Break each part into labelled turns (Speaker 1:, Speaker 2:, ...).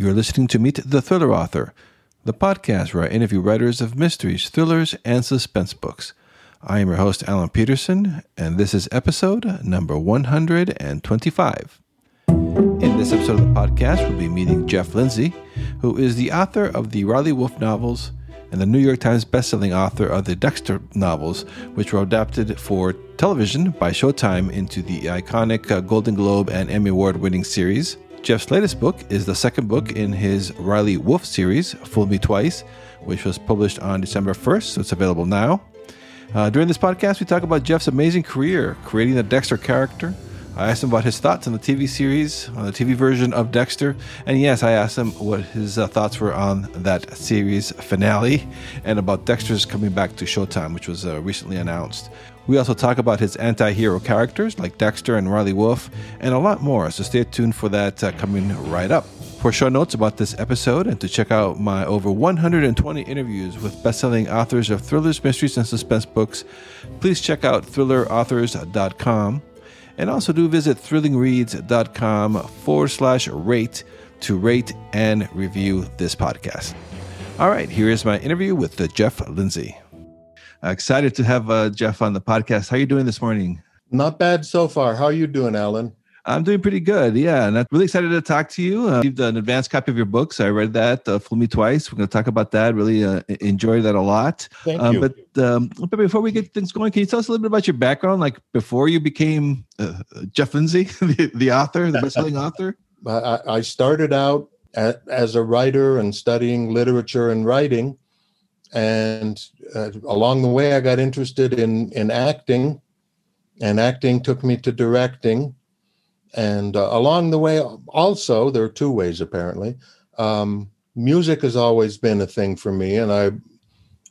Speaker 1: You're listening to Meet the Thriller Author, the podcast where I interview writers of mysteries, thrillers, and suspense books. I am your host, Alan Peterson, and this is episode number 125. In this episode of the podcast, we'll be meeting Jeff Lindsay, who is the author of the Riley Wolfe novels and the New York Times bestselling author of the Dexter novels, which were adapted for television by Showtime into the iconic uh, Golden Globe and Emmy Award winning series. Jeff's latest book is the second book in his Riley Wolfe series, Fool Me Twice, which was published on December 1st, so it's available now. Uh, during this podcast, we talk about Jeff's amazing career creating the Dexter character. I asked him about his thoughts on the TV series, on the TV version of Dexter, and yes, I asked him what his uh, thoughts were on that series finale and about Dexter's coming back to Showtime, which was uh, recently announced. We also talk about his anti hero characters like Dexter and Riley Wolfe, and a lot more, so stay tuned for that uh, coming right up. For show notes about this episode and to check out my over 120 interviews with best-selling authors of thrillers, mysteries, and suspense books, please check out thrillerauthors.com. And also do visit thrillingreads.com forward slash rate to rate and review this podcast. All right, here is my interview with the Jeff Lindsay. Uh, excited to have uh, Jeff on the podcast. How are you doing this morning?
Speaker 2: Not bad so far. How are you doing, Alan?
Speaker 1: I'm doing pretty good. Yeah, and I'm really excited to talk to you. Uh, received an advanced copy of your books. I read that, uh, "Fool Me Twice." We're going to talk about that. Really uh, enjoyed that a lot.
Speaker 2: Thank uh, you.
Speaker 1: But um, but before we get things going, can you tell us a little bit about your background, like before you became uh, Jeff Lindsay, the, the author, the best-selling author?
Speaker 2: I, I started out at, as a writer and studying literature and writing, and uh, along the way, I got interested in in acting, and acting took me to directing. And uh, along the way, also there are two ways apparently. Um, music has always been a thing for me, and I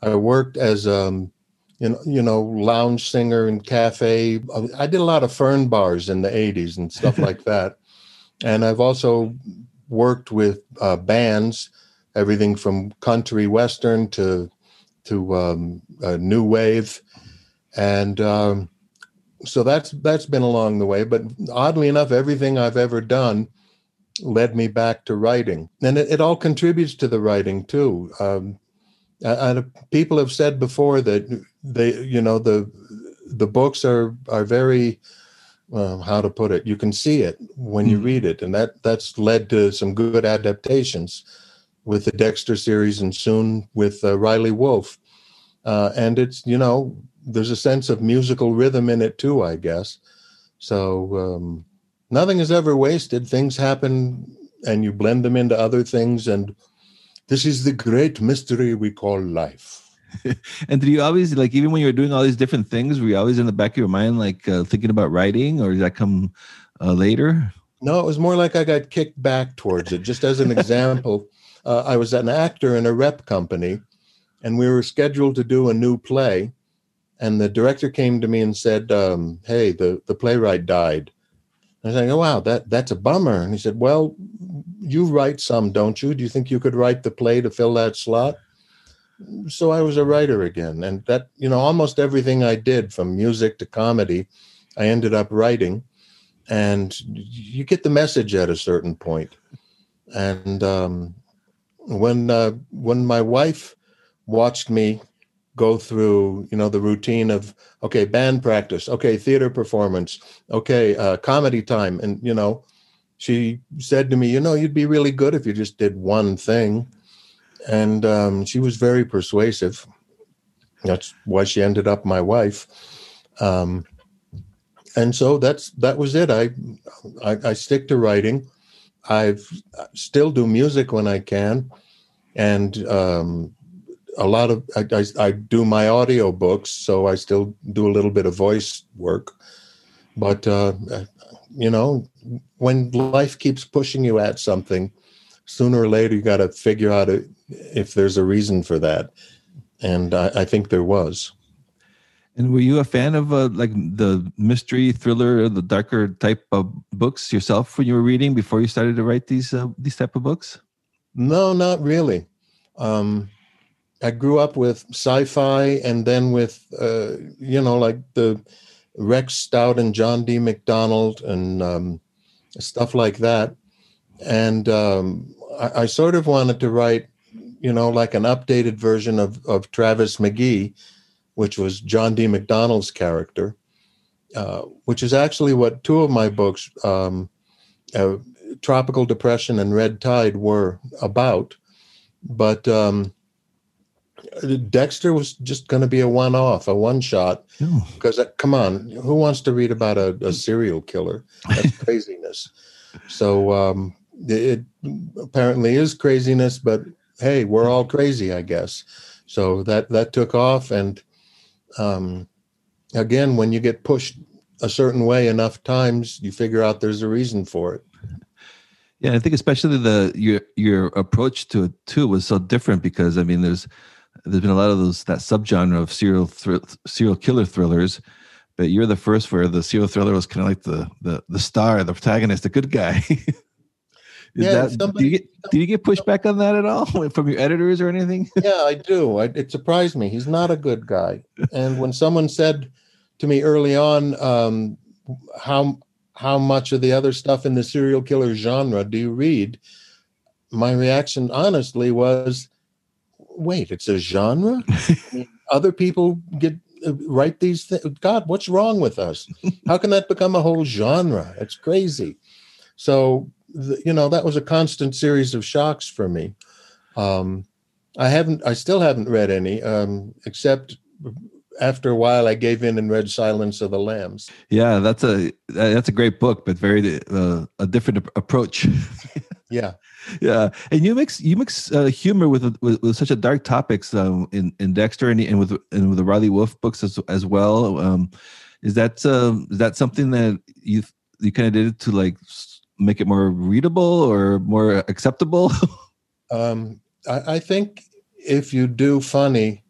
Speaker 2: I worked as um, you know, you know, lounge singer and cafe. I did a lot of fern bars in the '80s and stuff like that. And I've also worked with uh, bands, everything from country western to to um, new wave, and um, so that's that's been along the way. But oddly enough, everything I've ever done led me back to writing, and it, it all contributes to the writing too. Um, and people have said before that they, you know, the the books are are very uh, how to put it you can see it when you mm. read it and that that's led to some good adaptations with the Dexter series and soon with uh, Riley Wolfe. Uh, and it's, you know, there's a sense of musical rhythm in it too, I guess. So um, nothing is ever wasted. Things happen and you blend them into other things. And this is the great mystery we call life.
Speaker 1: and did you always like even when you're doing all these different things were you always in the back of your mind like uh, thinking about writing or did that come uh, later
Speaker 2: no it was more like i got kicked back towards it just as an example uh, I was an actor in a rep company, and we were scheduled to do a new play. And the director came to me and said, um, "Hey, the the playwright died." I was like, "Oh wow, that that's a bummer." And he said, "Well, you write some, don't you? Do you think you could write the play to fill that slot?" So I was a writer again, and that you know almost everything I did, from music to comedy, I ended up writing. And you get the message at a certain point, and um, when uh, when my wife watched me go through you know the routine of okay band practice okay theater performance okay uh, comedy time and you know she said to me you know you'd be really good if you just did one thing. And um, she was very persuasive. That's why she ended up my wife. Um, and so that's that was it. I, I i stick to writing I still do music when I can, and um, a lot of I, I, I, do my audio books, so I still do a little bit of voice work. But uh, you know, when life keeps pushing you at something, sooner or later you got to figure out if there's a reason for that, and I, I think there was.
Speaker 1: And were you a fan of uh, like the mystery thriller, the darker type of books yourself when you were reading before you started to write these uh, these type of books?
Speaker 2: No, not really. Um, I grew up with sci-fi, and then with uh, you know like the Rex Stout and John D. MacDonald and um, stuff like that. And um, I, I sort of wanted to write, you know, like an updated version of of Travis McGee, which was John D. MacDonald's character, uh, which is actually what two of my books, um, uh, Tropical Depression and Red Tide, were about. But um, Dexter was just going to be a one off, a one shot. Because, uh, come on, who wants to read about a, a serial killer? That's craziness. So um, it, it apparently is craziness, but hey, we're all crazy, I guess. So that that took off, and um, again, when you get pushed a certain way enough times, you figure out there's a reason for it.
Speaker 1: Yeah, I think especially the your your approach to it too was so different because I mean, there's there's been a lot of those that subgenre of serial thr- serial killer thrillers, but you're the first where the serial thriller was kind of like the the the star, the protagonist, the good guy. Is
Speaker 2: Yeah,
Speaker 1: that,
Speaker 2: somebody-
Speaker 1: do you get, did you get pushback on that at all from your editors or anything?
Speaker 2: yeah, I do. I, it surprised me. He's not a good guy. And when someone said to me early on, um, how how much of the other stuff in the serial killer genre do you read? My reaction, honestly, was, "Wait, it's a genre? Other people get uh, write these things. God, what's wrong with us? How can that become a whole genre? It's crazy." So, the, you know, that was a constant series of shocks for me. Um, I haven't. I still haven't read any, um, except after a while, I gave in and read Silence of the Lambs.
Speaker 1: Yeah, that's a that's a great book, but very uh, a different approach.
Speaker 2: Yeah,
Speaker 1: yeah, and you mix you mix uh, humor with, with with such a dark topics um, in in Dexter and, and with and with the Riley Wolfe books as as well. Um, is that um, is that something that you you kind of did it to like make it more readable or more acceptable?
Speaker 2: um, I, I think if you do funny,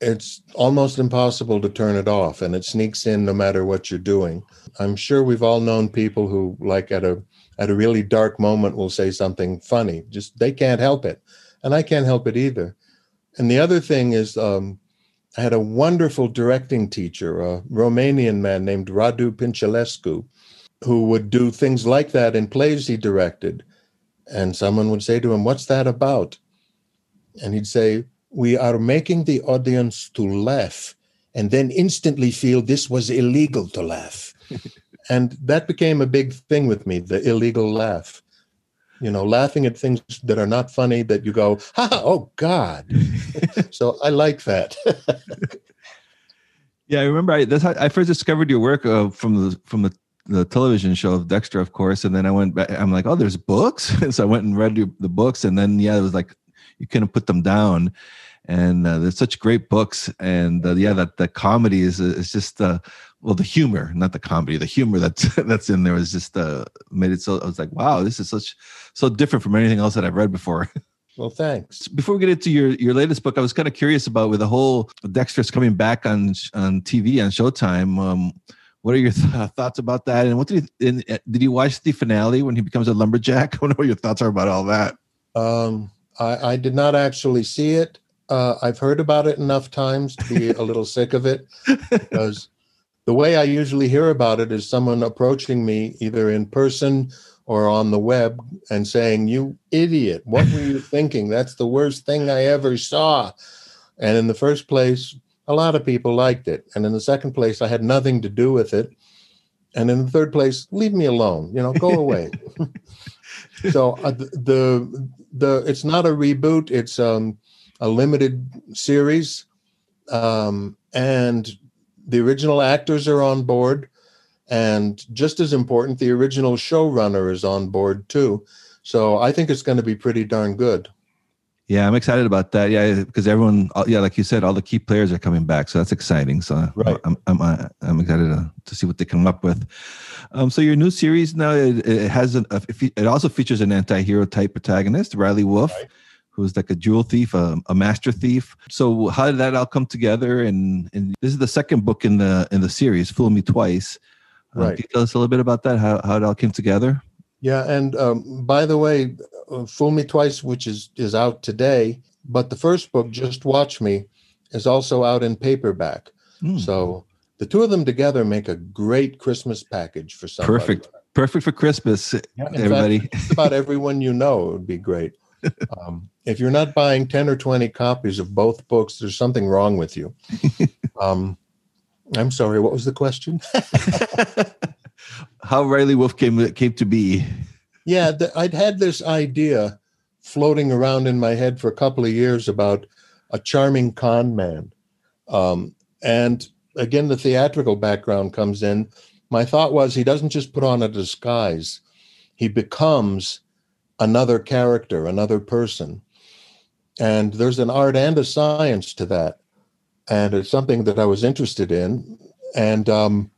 Speaker 2: it's almost impossible to turn it off, and it sneaks in no matter what you're doing. I'm sure we've all known people who, like at a at a really dark moment, will say something funny. Just they can't help it, and I can't help it either. And the other thing is, um, I had a wonderful directing teacher, a Romanian man named Radu Penciulescu, who would do things like that in plays he directed. And someone would say to him, What's that about? And he'd say, We are making the audience to laugh and then instantly feel this was illegal to laugh. and that became a big thing with me the illegal laugh. You know, laughing at things that are not funny that you go, ha, oh God. so I like that.
Speaker 1: Yeah, I remember. I, that's how I first discovered your work uh, from the from the, the television show of Dexter, of course. And then I went back. I'm like, oh, there's books. And so I went and read the books, and then yeah, it was like you couldn't put them down. And uh, there's such great books, and uh, yeah, that the comedy is is just uh, well, the humor, not the comedy, the humor that's that's in there is just uh, made it so. I was like, wow, this is such so different from anything else that I've read before.
Speaker 2: well, thanks.
Speaker 1: before we get into your your latest book, I was kind of curious about with the whole Dexter's coming back on on TV on Showtime. Um, what are your th- thoughts about that? And what did you and, uh, did you watch the finale when he becomes a lumberjack? I wonder what your thoughts are about all that.
Speaker 2: Um, I, I did not actually see it. Uh, I've heard about it enough times to be a little sick of it because the way I usually hear about it is someone approaching me either in person or on the web and saying, You idiot, what were you thinking? That's the worst thing I ever saw. And in the first place, a lot of people liked it. And in the second place, I had nothing to do with it. And in the third place, leave me alone, you know, go away. so uh, the, the the it's not a reboot it's um a limited series um and the original actors are on board and just as important the original showrunner is on board too so i think it's going to be pretty darn good
Speaker 1: Yeah, I'm excited about that. Yeah, because everyone, uh, yeah, like you said, all the key players are coming back, so that's exciting. So
Speaker 2: Right.
Speaker 1: I'm I'm uh, I'm excited to, to see what they come up with. Um, so your new series now it, it has an a, it also features an anti-hero type protagonist, Riley Wolfe.
Speaker 2: Right.
Speaker 1: Who's like a jewel thief, a, a master thief? So how did that all come together? And and this is the second book in the in the series, "Fool Me Twice." Uh,
Speaker 2: Right.
Speaker 1: Can you tell us a little bit about that? How how it all came together?
Speaker 2: Yeah and um, by the way uh, fool me twice which is is out today but the first book just watch me is also out in paperback
Speaker 1: Hmm.
Speaker 2: So the two of them together make a great Christmas package for somebody.
Speaker 1: Perfect. perfect for Christmas,
Speaker 2: Yeah,
Speaker 1: everybody.
Speaker 2: fact, about everyone you know it would be great. Um, if you're not buying 10 or 20 copies of both books, there's something wrong with you. Um, I'm sorry, what was the question?
Speaker 1: How Riley Wolfe came came to be.
Speaker 2: yeah, th- I'd had this idea floating around in my head for a couple of years about a charming con man. Um, and again, the theatrical background comes in. My thought was he doesn't just put on a disguise, he becomes another character, another person. And there's an art and a science to that. And it's something that I was interested in. And um,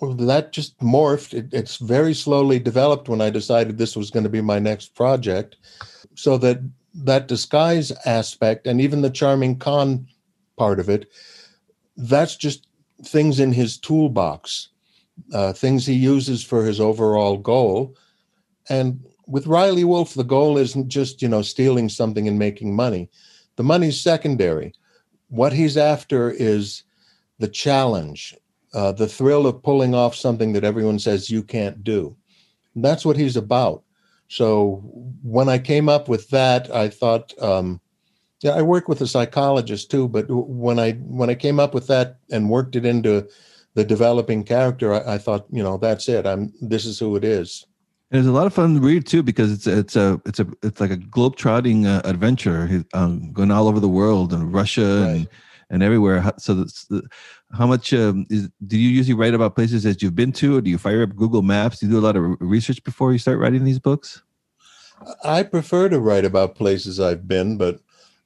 Speaker 2: well, that just morphed. It, it's very slowly developed when I decided this was going to be my next project. So that that disguise aspect and even the charming con part of it, that's just things in his toolbox, uh, things he uses for his overall goal. And with Riley Wolfe, the goal isn't just you know stealing something and making money. The money's secondary. What he's after is the challenge, uh, the thrill of pulling off something that everyone says you can't do. And that's what he's about. So when I came up with that, I thought, um, yeah, I work with a psychologist too. But when I when I came up with that and worked it into the developing character, I, I thought, you know, that's it. I'm this is who it is.
Speaker 1: And it's a lot of fun to read too because it's it's a it's a it's like a globe-trotting uh, adventure, He's, um, going all over the world and Russia and
Speaker 2: Right.
Speaker 1: and everywhere. So, that's the, how much um, is, do you usually write about places that you've been to, or do you fire up Google Maps? Do you do a lot of research before you start writing these books?
Speaker 2: I prefer to write about places I've been, but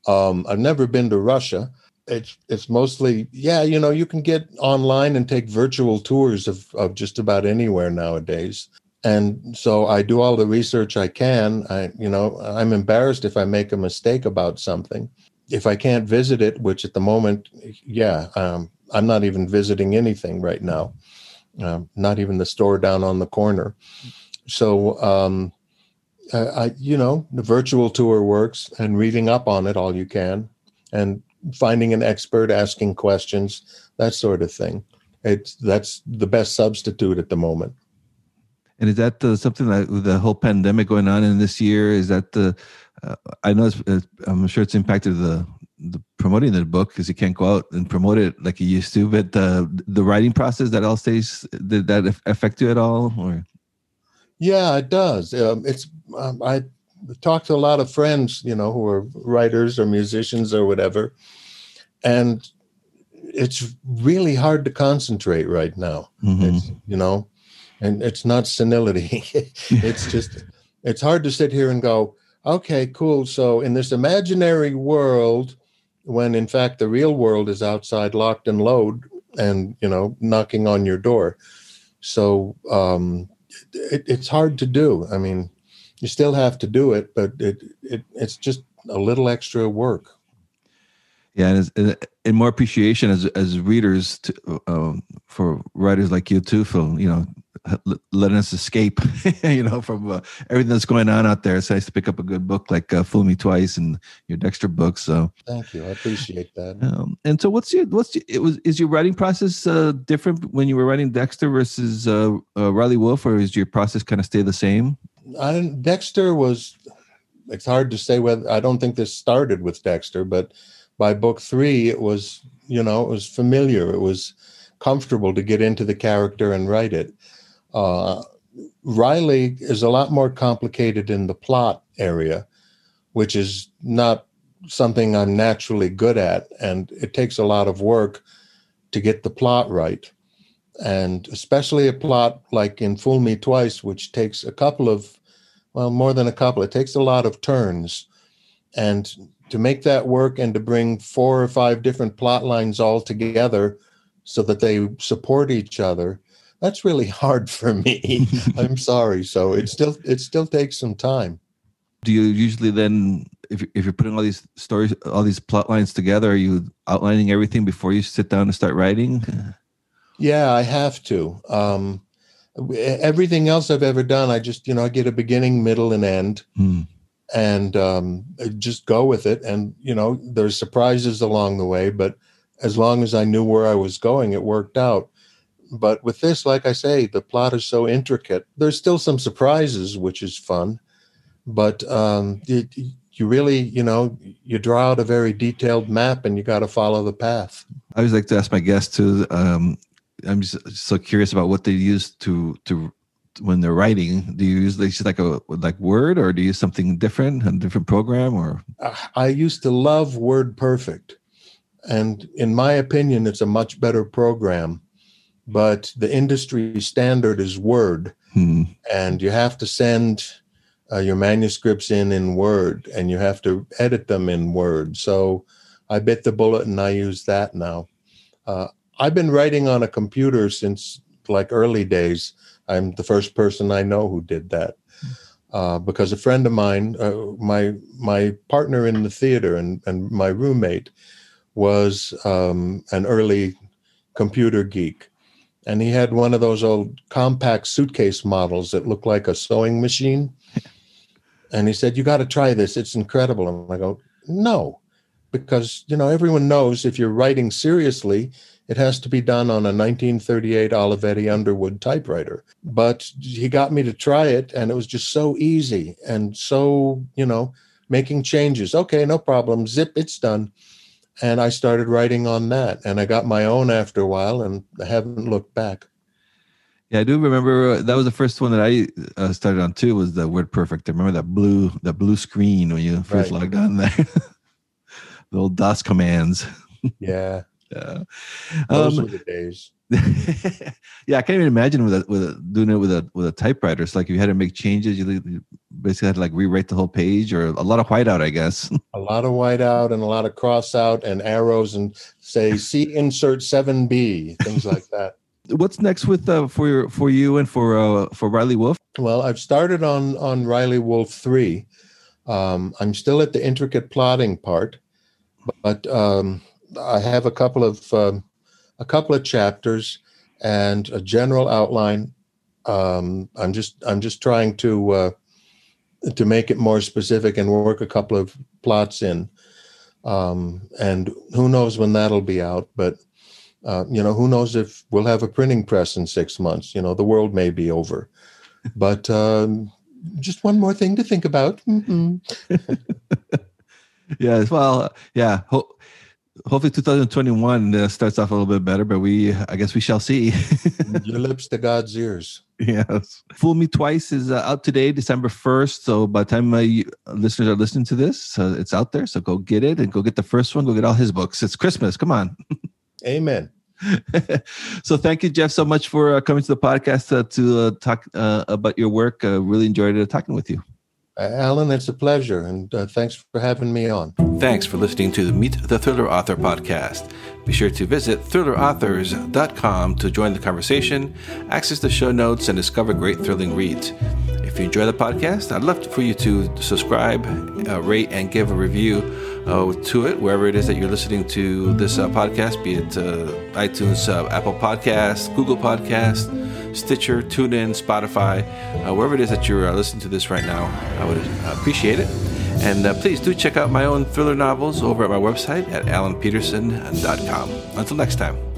Speaker 2: um, I've never been to Russia. It's it's mostly yeah, you know, you can get online and take virtual tours of of just about anywhere nowadays. And so I do all the research I can. I you know, I'm embarrassed if I make a mistake about something. If I can't visit it, which at the moment, yeah, um, I'm not even visiting anything right now. Um, not even the store down on the corner. So um, uh, I, you know, the virtual tour works and reading up on it all you can and finding an expert, asking questions, that sort of thing. It's that's the best substitute at the moment.
Speaker 1: And is that the, something that the whole pandemic going on in this year? Is that the? Uh, I know it's, I'm sure it's impacted the the promoting the book because you can't go out and promote it like you used to. But uh, the writing process that all stays did that affect you at all? Or
Speaker 2: Yeah, it does. Um, it's um, I talk to a lot of friends, you know, who are writers or musicians or whatever, and it's really hard to concentrate right now.
Speaker 1: Mhm.
Speaker 2: It's you know, and it's not senility. it's just it's hard to sit here and go, okay, cool. So in this imaginary world, when in fact the real world is outside, locked and load, and you know, knocking on your door. So um, it, it's hard to do. I mean, you still have to do it, but it, it it's just a little extra work.
Speaker 1: Yeah, and, it's, and more appreciation as as readers to, um, for writers like you too, Phil. You know, letting us escape, you know, from uh, everything that's going on out there. It's nice to pick up a good book like uh, "Fool Me Twice" and your Dexter book. So.
Speaker 2: Thank you. I appreciate that.
Speaker 1: Um, and so, what's your what's your, it was is your writing process uh, different when you were writing Dexter versus uh, uh, Riley Wolfe, or is your process kind of stay the same?
Speaker 2: I didn't, Dexter was. It's hard to say whether I don't think this started with Dexter, but by book three, it was you know it was familiar. It was comfortable to get into the character and write it. Uh, Riley is a lot more complicated in the plot area, which is not something I'm naturally good at, and it takes a lot of work to get the plot right. And especially a plot like in Fool Me Twice, which takes a couple of, well, more than a couple, it takes a lot of turns. And to make that work and to bring four or five different plot lines all together so that they support each other, that's really hard for me. I'm sorry. So it still it still takes some time.
Speaker 1: Do you usually then, if if you're putting all these stories, all these plot lines together, are you outlining everything before you sit down and start writing?
Speaker 2: Yeah, I have to. Um, everything else I've ever done, I just you know I get a beginning, middle, and end,
Speaker 1: Hmm.
Speaker 2: And um, just go with it. And you know, there's surprises along the way, but as long as I knew where I was going, it worked out. but with this, like I say, the plot is so intricate. There's still some surprises, which is fun, but um, you, you really, you know, you draw out a very detailed map, and you got to follow the path.
Speaker 1: I always like to ask my guests to. Um, I'm just so curious about what they use to to when they're writing. Do you use like like a like Word, or do you use something different, a different program, or?
Speaker 2: I used to love Word Perfect, and in my opinion, it's a much better program. But the industry standard is Word, hmm. and you have to send uh, your manuscripts in in Word, and you have to edit them in Word. So I bit the bullet, and I use that now. Uh, I've been writing on a computer since like early days. I'm the first person I know who did that. Uh, because a friend of mine, uh, my my partner in the theater and, and my roommate, was um, an early computer geek, and he had one of those old compact suitcase models that looked like a sewing machine. And he said, "You got to try this; it's incredible." And I go, "No," because you know everyone knows if you're writing seriously, it has to be done on a 1938 Olivetti Underwood typewriter. But he got me to try it, and it was just so easy and so, you know, making changes. Okay, no problem. Zip, it's done. And I started writing on that, and I got my own after a while, and I haven't looked back.
Speaker 1: Yeah, I do remember uh, that was the first one that I uh, started on too. Was the Word Perfect? I remember that blue, that blue screen when you first right. logged on there. the old DOS commands.
Speaker 2: Yeah,
Speaker 1: yeah.
Speaker 2: Those um, were the days.
Speaker 1: yeah, I can't even imagine with a, with a, doing it with a with a typewriter. It's like if you had to make changes. You basically had to like rewrite the whole page, or a lot of whiteout, I guess.
Speaker 2: a lot of whiteout and a lot of cross out and arrows and say see insert seven B things like that.
Speaker 1: What's next with uh, for your for you and for uh, for Riley Wolfe?
Speaker 2: Well, I've started on on Riley Wolfe three. Um, I'm still at the intricate plotting part, but um, I have a couple of um, a couple of chapters and a general outline. Um, I'm just I'm just trying to uh, to make it more specific and work a couple of plots in. Um, and who knows when that'll be out? But uh, you know, who knows if we'll have a printing press in six months? You know, the world may be over. But um, just one more thing to think about.
Speaker 1: Yes, well, yeah. Ho- hopefully 2021 uh, starts off a little bit better but we i guess we shall see.
Speaker 2: Your lips to god's ears.
Speaker 1: Yes. Fool me twice is uh, out today december 1st so by the time my listeners are listening to this uh, it's out there. So go get it and go get the first one. Go get all his books. It's christmas. Come on.
Speaker 2: Amen.
Speaker 1: So thank you jeff so much for uh, coming to the podcast uh, to uh, talk about your work. Really enjoyed talking with you
Speaker 2: Alan, it's a pleasure, and uh, thanks for having me on.
Speaker 1: Thanks for listening to the Meet the Thriller Author podcast. Be sure to visit thrillerauthors.com to join the conversation, access the show notes, and discover great thrilling reads. If you enjoy the podcast, I'd love for you to subscribe, uh, rate, and give a review uh, to it wherever it is that you're listening to this uh, podcast, be it uh, iTunes, uh, Apple Podcasts, Google Podcasts Stitcher, TuneIn, Spotify, uh, wherever it is that you're uh, listening to this right now. I would appreciate it. And uh, please do check out my own thriller novels over at my website at alanpeterson.com. Until next time.